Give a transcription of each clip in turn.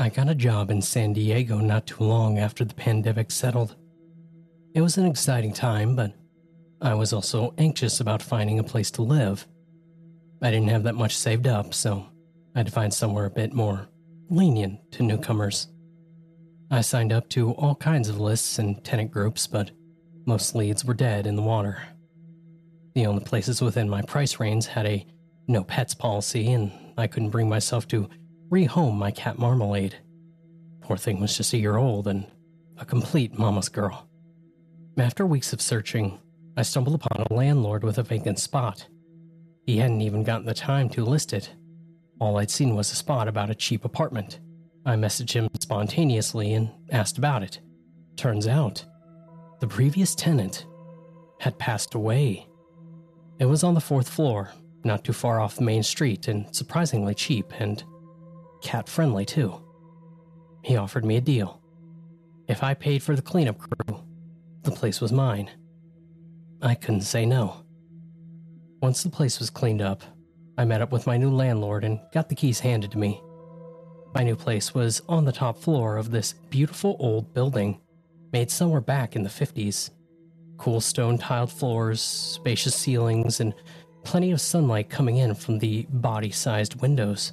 I got a job in San Diego not too long after the pandemic settled. It was an exciting time, but I was also anxious about finding a place to live. I didn't have that much saved up, so I had to find somewhere a bit more lenient to newcomers. I signed up to all kinds of lists and tenant groups, but most leads were dead in the water. The only places within my price range had a no pets policy, and I couldn't bring myself to rehome my cat Marmalade. Poor thing was just a year old and a complete mama's girl. After weeks of searching, I stumbled upon a landlord with a vacant spot. He hadn't even gotten the time to list it. All I'd seen was a spot about a cheap apartment. I messaged him spontaneously and asked about it. Turns out, the previous tenant had passed away. It was on the fourth floor, not too far off Main Street, and surprisingly cheap, and cat friendly too. He offered me a deal. If I paid for the cleanup crew, the place was mine. I couldn't say no. Once the place was cleaned up, I met up with my new landlord and got the keys handed to me. My new place was on the top floor of this beautiful old building, made somewhere back in the 50s. Cool stone tiled floors, spacious ceilings, and plenty of sunlight coming in from the body sized windows.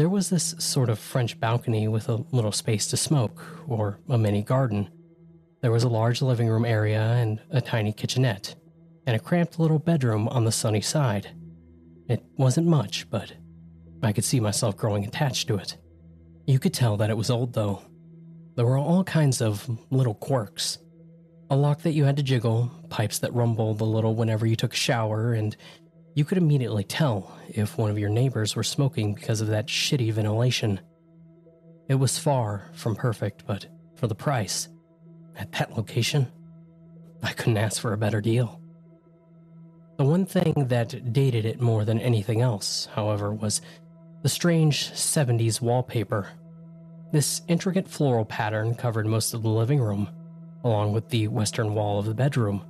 There was this sort of French balcony with a little space to smoke, or a mini garden. There was a large living room area and a tiny kitchenette, and a cramped little bedroom on the sunny side. It wasn't much, but I could see myself growing attached to it. You could tell that it was old, though. There were all kinds of little quirks. A lock that you had to jiggle, pipes that rumbled a little whenever you took a shower, and you could immediately tell if one of your neighbors were smoking because of that shitty ventilation. It was far from perfect, but for the price, at that location, I couldn't ask for a better deal. The one thing that dated it more than anything else, however, was the strange 70s wallpaper. This intricate floral pattern covered most of the living room, along with the western wall of the bedroom.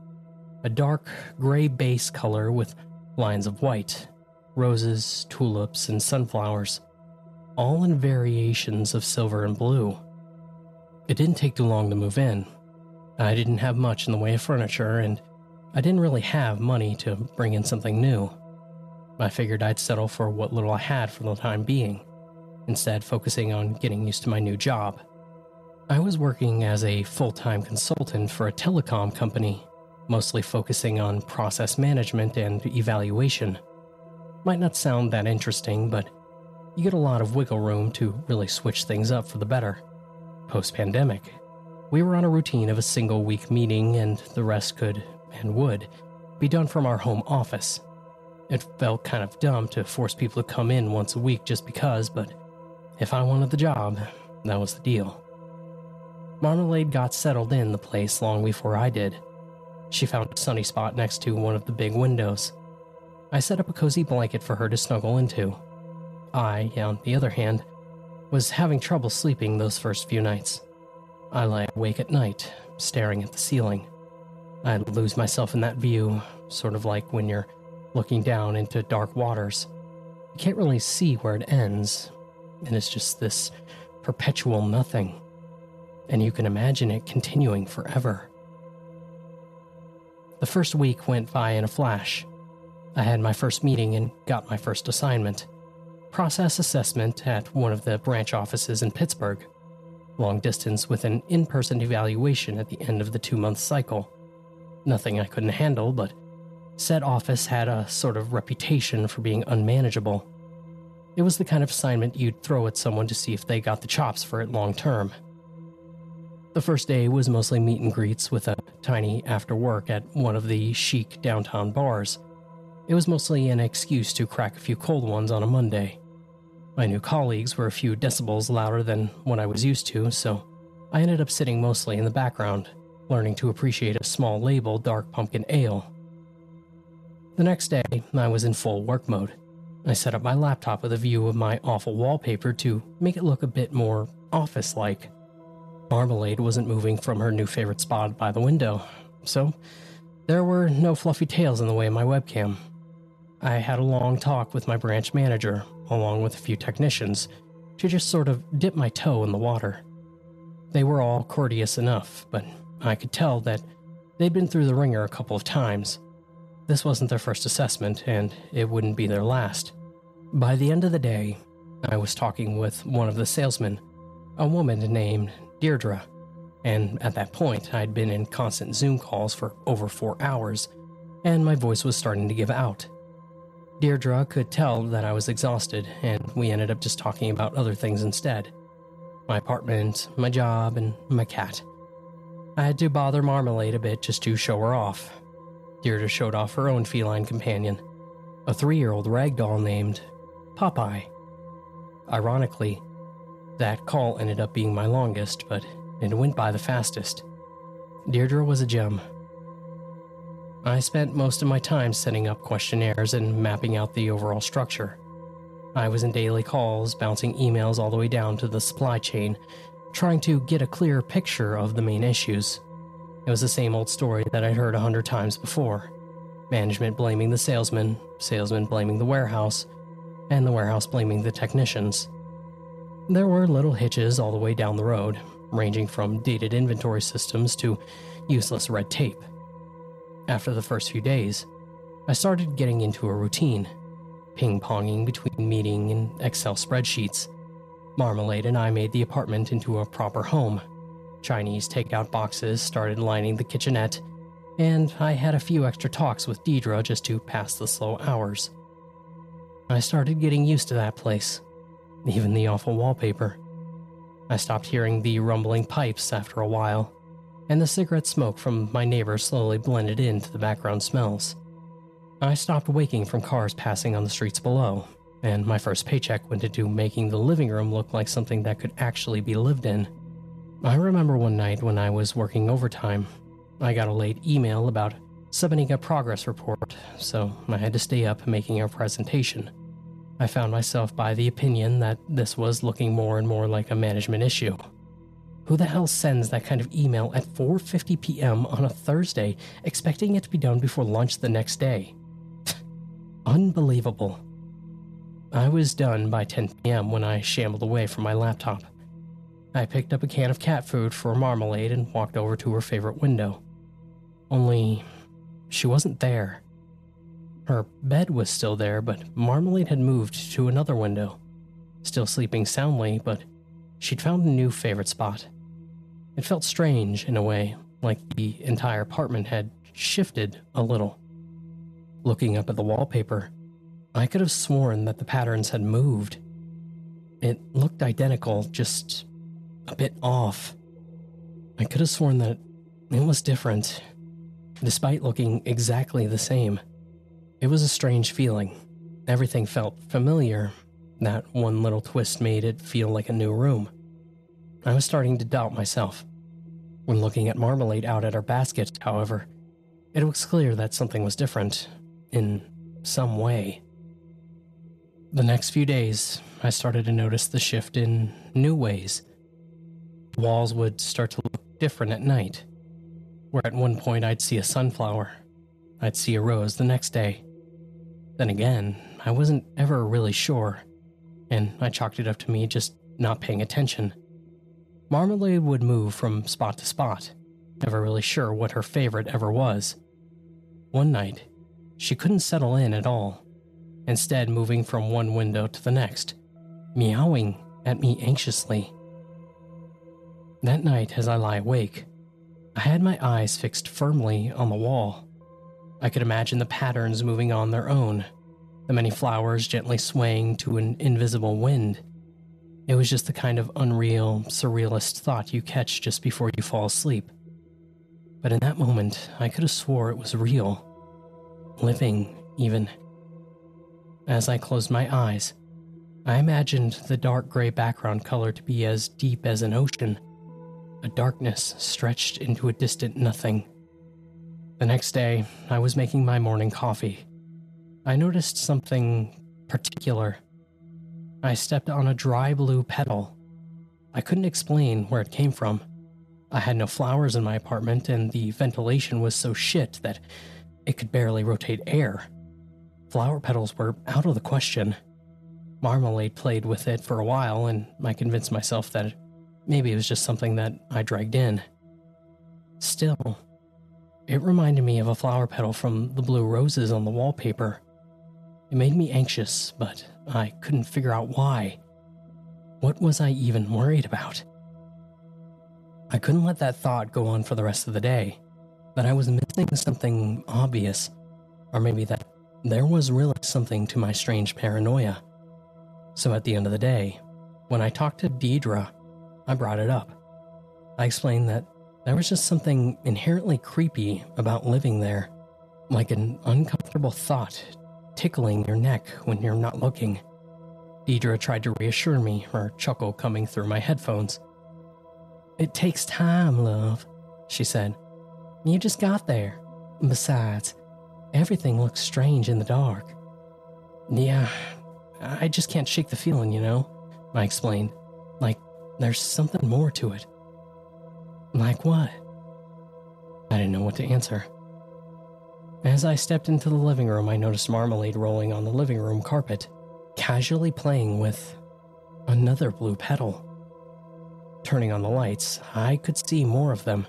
A dark gray base color with lines of white, roses, tulips, and sunflowers, all in variations of silver and blue. It didn't take too long to move in. I didn't have much in the way of furniture, and I didn't really have money to bring in something new. I figured I'd settle for what little I had for the time being, instead, focusing on getting used to my new job. I was working as a full time consultant for a telecom company mostly focusing on process management and evaluation. Might not sound that interesting, but you get a lot of wiggle room to really switch things up for the better. Post pandemic, we were on a routine of a single week meeting, and the rest could, and would, be done from our home office. It felt kind of dumb to force people to come in once a week just because, but if I wanted the job, that was the deal. Marmalade got settled in the place long before I did. She found a sunny spot next to one of the big windows. I set up a cozy blanket for her to snuggle into. I, on the other hand, was having trouble sleeping those first few nights. I lay awake at night, staring at the ceiling. I'd lose myself in that view, sort of like when you're looking down into dark waters. You can't really see where it ends, and it's just this perpetual nothing. And you can imagine it continuing forever. The first week went by in a flash. I had my first meeting and got my first assignment process assessment at one of the branch offices in Pittsburgh, long distance with an in person evaluation at the end of the two month cycle. Nothing I couldn't handle, but said office had a sort of reputation for being unmanageable. It was the kind of assignment you'd throw at someone to see if they got the chops for it long term. The first day was mostly meet and greets with a tiny after work at one of the chic downtown bars. It was mostly an excuse to crack a few cold ones on a Monday. My new colleagues were a few decibels louder than what I was used to, so I ended up sitting mostly in the background, learning to appreciate a small label dark pumpkin ale. The next day, I was in full work mode. I set up my laptop with a view of my awful wallpaper to make it look a bit more office like. Marmalade wasn't moving from her new favorite spot by the window, so there were no fluffy tails in the way of my webcam. I had a long talk with my branch manager, along with a few technicians, to just sort of dip my toe in the water. They were all courteous enough, but I could tell that they'd been through the wringer a couple of times. This wasn't their first assessment, and it wouldn't be their last. By the end of the day, I was talking with one of the salesmen, a woman named Deirdre, and at that point, I'd been in constant Zoom calls for over four hours, and my voice was starting to give out. Deirdre could tell that I was exhausted, and we ended up just talking about other things instead my apartment, my job, and my cat. I had to bother Marmalade a bit just to show her off. Deirdre showed off her own feline companion, a three year old ragdoll named Popeye. Ironically, that call ended up being my longest, but it went by the fastest. Deirdre was a gem. I spent most of my time setting up questionnaires and mapping out the overall structure. I was in daily calls, bouncing emails all the way down to the supply chain, trying to get a clear picture of the main issues. It was the same old story that I'd heard a hundred times before management blaming the salesman, salesman blaming the warehouse, and the warehouse blaming the technicians. There were little hitches all the way down the road, ranging from dated inventory systems to useless red tape. After the first few days, I started getting into a routine ping ponging between meeting and Excel spreadsheets. Marmalade and I made the apartment into a proper home. Chinese takeout boxes started lining the kitchenette, and I had a few extra talks with Deirdre just to pass the slow hours. I started getting used to that place, even the awful wallpaper. I stopped hearing the rumbling pipes after a while, and the cigarette smoke from my neighbor slowly blended into the background smells. I stopped waking from cars passing on the streets below, and my first paycheck went into making the living room look like something that could actually be lived in. I remember one night when I was working overtime, I got a late email about submitting a progress report, so I had to stay up making a presentation. I found myself by the opinion that this was looking more and more like a management issue. Who the hell sends that kind of email at 4:50 p.m. on a Thursday expecting it to be done before lunch the next day? Unbelievable. I was done by 10 p.m. when I shambled away from my laptop. I picked up a can of cat food for Marmalade and walked over to her favorite window. Only, she wasn't there. Her bed was still there, but Marmalade had moved to another window. Still sleeping soundly, but she'd found a new favorite spot. It felt strange in a way, like the entire apartment had shifted a little. Looking up at the wallpaper, I could have sworn that the patterns had moved. It looked identical, just a bit off. I could have sworn that it was different, despite looking exactly the same. It was a strange feeling. Everything felt familiar. That one little twist made it feel like a new room. I was starting to doubt myself. When looking at Marmalade out at our basket, however, it was clear that something was different, in some way. The next few days, I started to notice the shift in new ways. Walls would start to look different at night, where at one point I'd see a sunflower, I'd see a rose the next day. Then again, I wasn't ever really sure, and I chalked it up to me just not paying attention. Marmalade would move from spot to spot, never really sure what her favorite ever was. One night, she couldn't settle in at all, instead, moving from one window to the next, meowing at me anxiously. That night, as I lie awake, I had my eyes fixed firmly on the wall. I could imagine the patterns moving on their own, the many flowers gently swaying to an invisible wind. It was just the kind of unreal, surrealist thought you catch just before you fall asleep. But in that moment, I could have swore it was real living, even. As I closed my eyes, I imagined the dark gray background color to be as deep as an ocean, a darkness stretched into a distant nothing. The next day, I was making my morning coffee. I noticed something particular. I stepped on a dry blue petal. I couldn't explain where it came from. I had no flowers in my apartment, and the ventilation was so shit that it could barely rotate air. Flower petals were out of the question. Marmalade played with it for a while, and I convinced myself that maybe it was just something that I dragged in. Still, it reminded me of a flower petal from the blue roses on the wallpaper. It made me anxious, but I couldn't figure out why. What was I even worried about? I couldn't let that thought go on for the rest of the day, that I was missing something obvious, or maybe that there was really something to my strange paranoia. So at the end of the day, when I talked to Deirdre, I brought it up. I explained that there was just something inherently creepy about living there, like an uncomfortable thought tickling your neck when you're not looking. Deirdre tried to reassure me, her chuckle coming through my headphones. It takes time, love, she said. You just got there. Besides, everything looks strange in the dark. Yeah, I just can't shake the feeling, you know, I explained. Like, there's something more to it. Like what? I didn't know what to answer. As I stepped into the living room, I noticed Marmalade rolling on the living room carpet, casually playing with another blue petal. Turning on the lights, I could see more of them.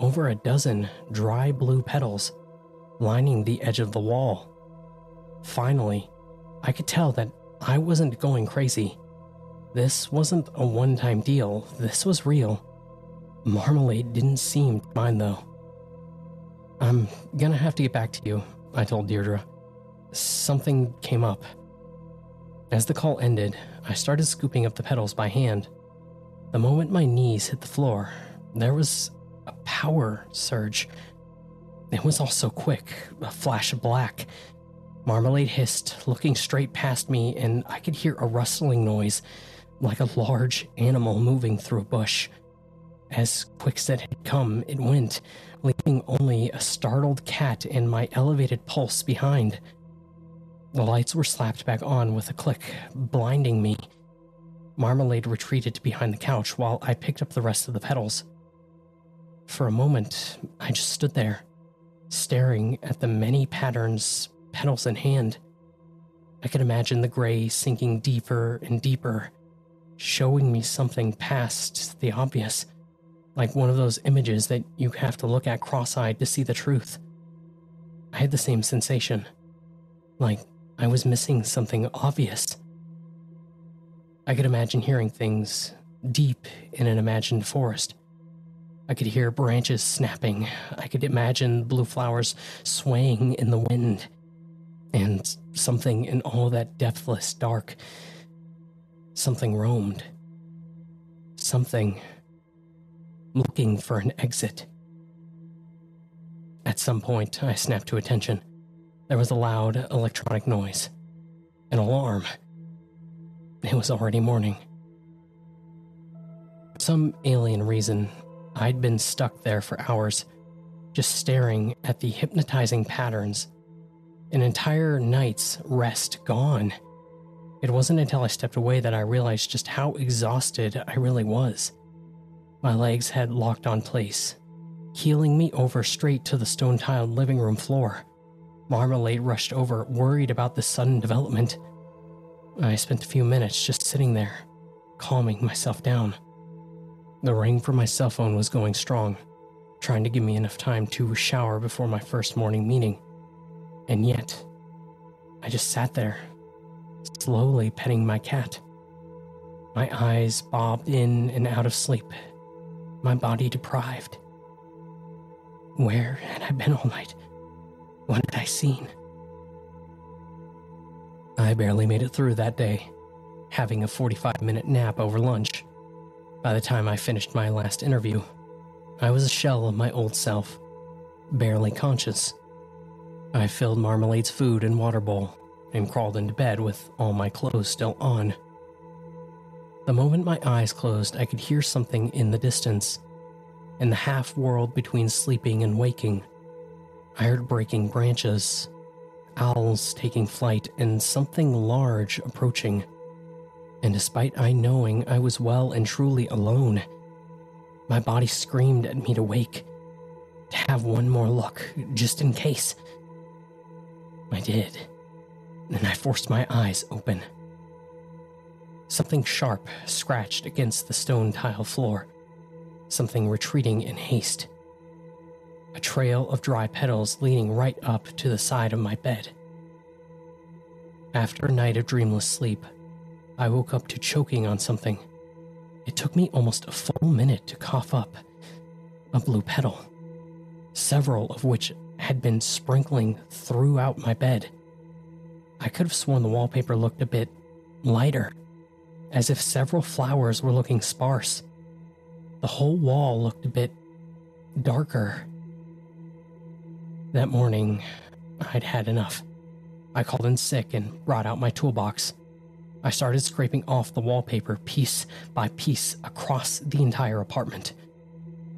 Over a dozen dry blue petals lining the edge of the wall. Finally, I could tell that I wasn't going crazy. This wasn't a one time deal, this was real. Marmalade didn't seem to mind though. I'm gonna have to get back to you, I told Deirdre. Something came up. As the call ended, I started scooping up the petals by hand. The moment my knees hit the floor, there was a power surge. It was all so quick, a flash of black. Marmalade hissed, looking straight past me, and I could hear a rustling noise, like a large animal moving through a bush. As quick as it had come, it went, leaving only a startled cat and my elevated pulse behind. The lights were slapped back on with a click, blinding me. Marmalade retreated behind the couch while I picked up the rest of the petals. For a moment, I just stood there, staring at the many patterns, petals in hand. I could imagine the gray sinking deeper and deeper, showing me something past the obvious like one of those images that you have to look at cross eyed to see the truth. I had the same sensation, like I was missing something obvious. I could imagine hearing things deep in an imagined forest. I could hear branches snapping. I could imagine blue flowers swaying in the wind. And something in all that depthless dark, something roamed. Something looking for an exit. At some point, I snapped to attention. There was a loud electronic noise. An alarm. It was already morning. For some alien reason, I'd been stuck there for hours, just staring at the hypnotizing patterns. An entire night's rest gone. It wasn't until I stepped away that I realized just how exhausted I really was. My legs had locked on place, heeling me over straight to the stone tiled living room floor. Marmalade rushed over, worried about this sudden development. I spent a few minutes just sitting there, calming myself down. The ring from my cell phone was going strong, trying to give me enough time to shower before my first morning meeting. And yet, I just sat there, slowly petting my cat. My eyes bobbed in and out of sleep my body deprived. Where had I been all night? What had I seen? I barely made it through that day, having a 45 minute nap over lunch. By the time I finished my last interview, I was a shell of my old self, barely conscious. I filled Marmalade's food and water bowl and crawled into bed with all my clothes still on. The moment my eyes closed, I could hear something in the distance. In the half world between sleeping and waking, I heard breaking branches, owls taking flight, and something large approaching. And despite I knowing I was well and truly alone, my body screamed at me to wake, to have one more look, just in case. I did, and I forced my eyes open. Something sharp scratched against the stone tile floor, something retreating in haste. A trail of dry petals leading right up to the side of my bed. After a night of dreamless sleep, I woke up to choking on something. It took me almost a full minute to cough up a blue petal, several of which had been sprinkling throughout my bed. I could have sworn the wallpaper looked a bit lighter, as if several flowers were looking sparse. The whole wall looked a bit darker. That morning, I'd had enough. I called in sick and brought out my toolbox. I started scraping off the wallpaper piece by piece across the entire apartment.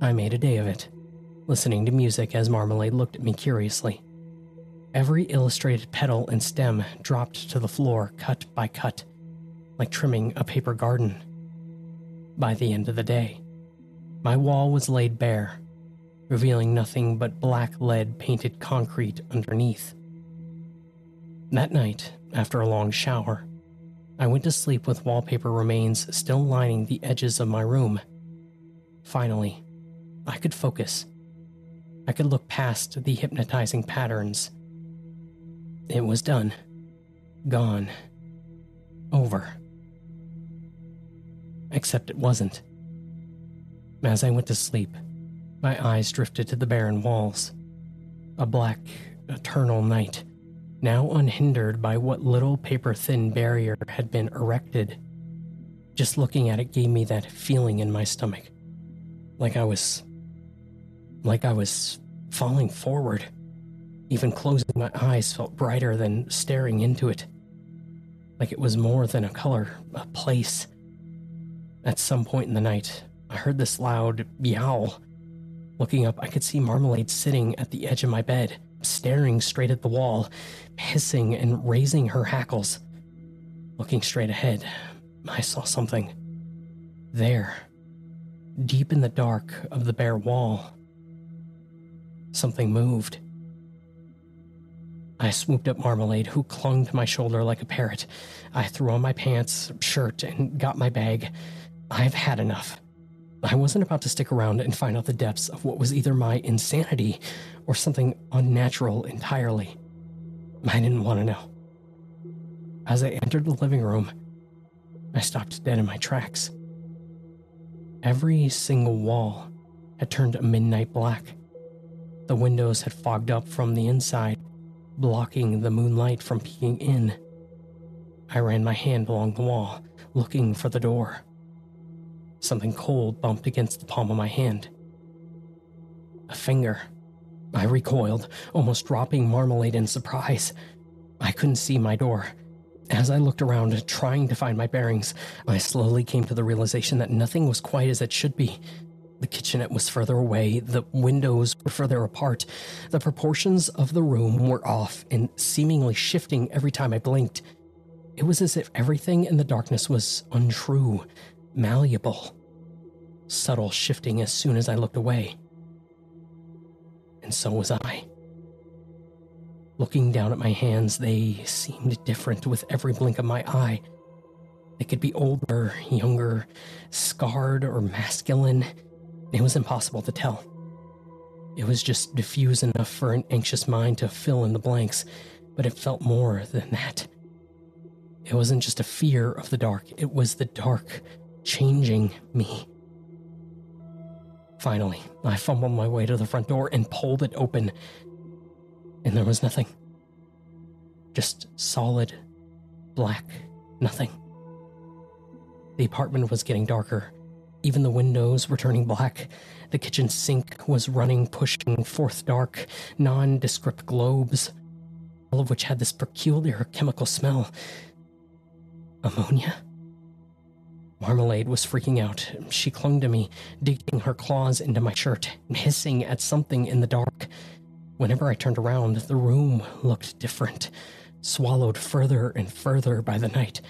I made a day of it, listening to music as Marmalade looked at me curiously. Every illustrated petal and stem dropped to the floor cut by cut, like trimming a paper garden. By the end of the day, my wall was laid bare, revealing nothing but black lead painted concrete underneath. That night, after a long shower, I went to sleep with wallpaper remains still lining the edges of my room. Finally, I could focus. I could look past the hypnotizing patterns. It was done. Gone. Over. Except it wasn't. As I went to sleep, my eyes drifted to the barren walls. A black, eternal night now unhindered by what little paper thin barrier had been erected. Just looking at it gave me that feeling in my stomach. Like I was. like I was falling forward. Even closing my eyes felt brighter than staring into it. Like it was more than a color, a place. At some point in the night, I heard this loud yowl. Looking up, I could see Marmalade sitting at the edge of my bed staring straight at the wall, hissing and raising her hackles. Looking straight ahead, I saw something. There, deep in the dark of the bare wall, something moved. I swooped up Marmalade, who clung to my shoulder like a parrot. I threw on my pants, shirt, and got my bag. I've had enough. I wasn't about to stick around and find out the depths of what was either my insanity or something unnatural entirely. I didn't want to know. As I entered the living room, I stopped dead in my tracks. Every single wall had turned a midnight black. The windows had fogged up from the inside, blocking the moonlight from peeking in. I ran my hand along the wall, looking for the door. Something cold bumped against the palm of my hand. A finger. I recoiled, almost dropping marmalade in surprise. I couldn't see my door. As I looked around, trying to find my bearings, I slowly came to the realization that nothing was quite as it should be. The kitchenette was further away, the windows were further apart, the proportions of the room were off and seemingly shifting every time I blinked. It was as if everything in the darkness was untrue, malleable, subtle shifting as soon as I looked away. And so was I. Looking down at my hands, they seemed different with every blink of my eye. They could be older, younger, scarred, or masculine. It was impossible to tell. It was just diffuse enough for an anxious mind to fill in the blanks, but it felt more than that. It wasn't just a fear of the dark, it was the dark changing me. Finally, I fumbled my way to the front door and pulled it open, and there was nothing. Just solid, black nothing. The apartment was getting darker. Even the windows were turning black. The kitchen sink was running, pushing forth dark, nondescript globes, all of which had this peculiar chemical smell. Ammonia? Marmalade was freaking out. She clung to me, digging her claws into my shirt, and hissing at something in the dark. Whenever I turned around, the room looked different, swallowed further and further by the night.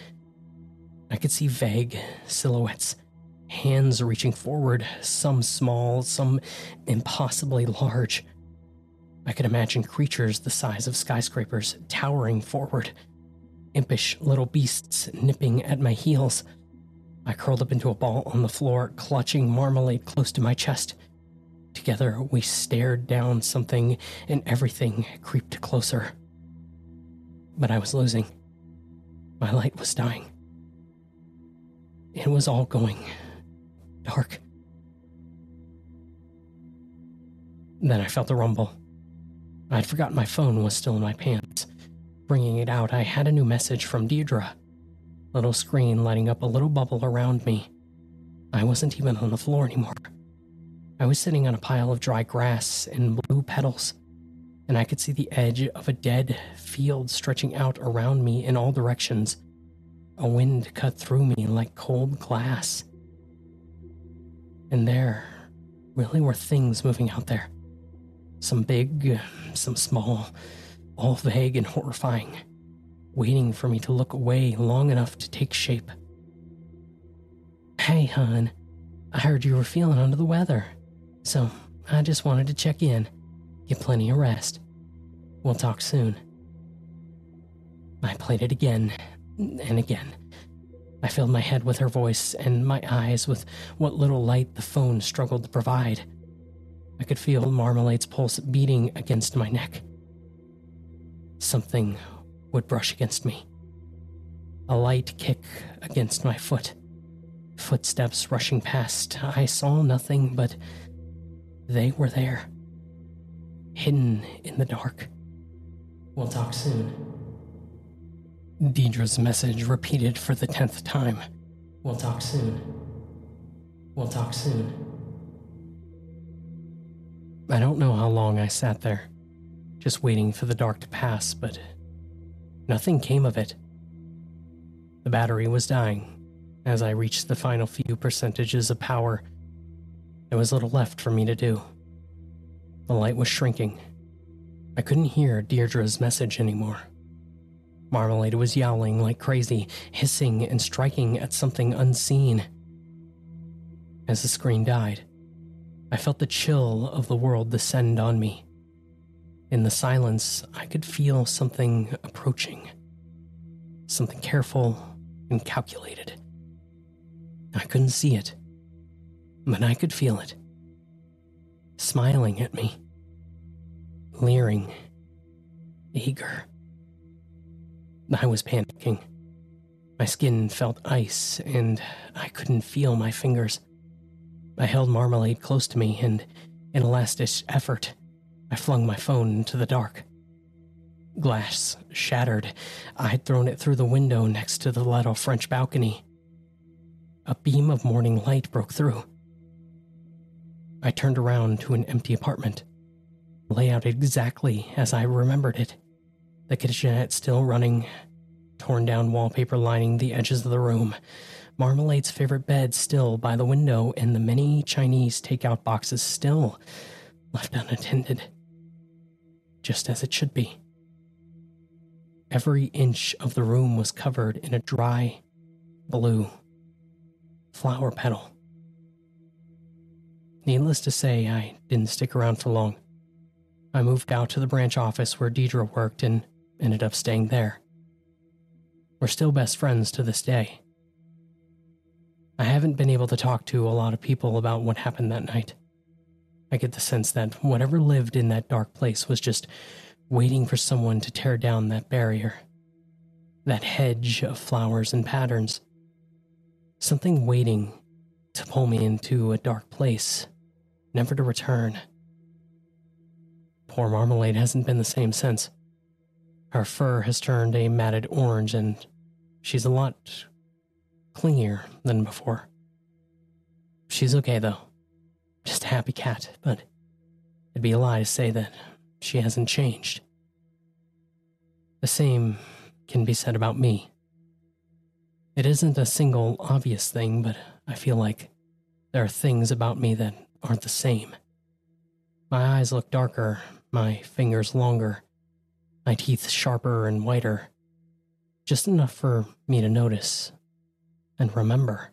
I could see vague silhouettes, hands reaching forward, some small, some impossibly large. I could imagine creatures the size of skyscrapers towering forward, impish little beasts nipping at my heels. I curled up into a ball on the floor, clutching marmalade close to my chest. Together, we stared down something, and everything creeped closer. But I was losing. My light was dying. It was all going dark. Then I felt a rumble. I'd forgotten my phone was still in my pants. Bringing it out, I had a new message from Deirdre. Little screen lighting up a little bubble around me. I wasn't even on the floor anymore. I was sitting on a pile of dry grass and blue petals, and I could see the edge of a dead field stretching out around me in all directions. A wind cut through me like cold glass. And there really were things moving out there. Some big, some small, all vague and horrifying, waiting for me to look away long enough to take shape. Hey, hon, I heard you were feeling under the weather, so I just wanted to check in, get plenty of rest. We'll talk soon. I played it again and again. I filled my head with her voice and my eyes with what little light the phone struggled to provide. I could feel Marmalade's pulse beating against my neck. Something would brush against me. A light kick against my foot. Footsteps rushing past. I saw nothing, but they were there. Hidden in the dark. We'll talk soon. Deirdre's message repeated for the tenth time. We'll talk soon. We'll talk soon. I don't know how long I sat there, just waiting for the dark to pass, but nothing came of it. The battery was dying. As I reached the final few percentages of power, there was little left for me to do. The light was shrinking. I couldn't hear Deirdre's message anymore. Marmalade was yowling like crazy, hissing and striking at something unseen. As the screen died, I felt the chill of the world descend on me. In the silence, I could feel something approaching. Something careful and calculated. I couldn't see it, but I could feel it. Smiling at me. Leering. Eager. I was panicking. My skin felt ice, and I couldn't feel my fingers. I held Marmalade close to me, and in a last ditch effort, I flung my phone into the dark. Glass shattered. I had thrown it through the window next to the little French balcony. A beam of morning light broke through. I turned around to an empty apartment, layout exactly as I remembered it. The kitchenette still running, torn down wallpaper lining the edges of the room, Marmalade's favorite bed still by the window, and the many Chinese takeout boxes still left unattended. Just as it should be. Every inch of the room was covered in a dry, blue flower petal. Needless to say, I didn't stick around for long. I moved out to the branch office where Deirdre worked and ended up staying there. We're still best friends to this day. I haven't been able to talk to a lot of people about what happened that night. I get the sense that whatever lived in that dark place was just waiting for someone to tear down that barrier, that hedge of flowers and patterns. Something waiting to pull me into a dark place, never to return. Poor Marmalade hasn't been the same since. Her fur has turned a matted orange, and she's a lot clingier than before. She's okay though. Just a happy cat, but it'd be a lie to say that she hasn't changed. The same can be said about me. It isn't a single obvious thing, but I feel like there are things about me that aren't the same. My eyes look darker, my fingers longer, my teeth sharper and whiter. Just enough for me to notice and remember.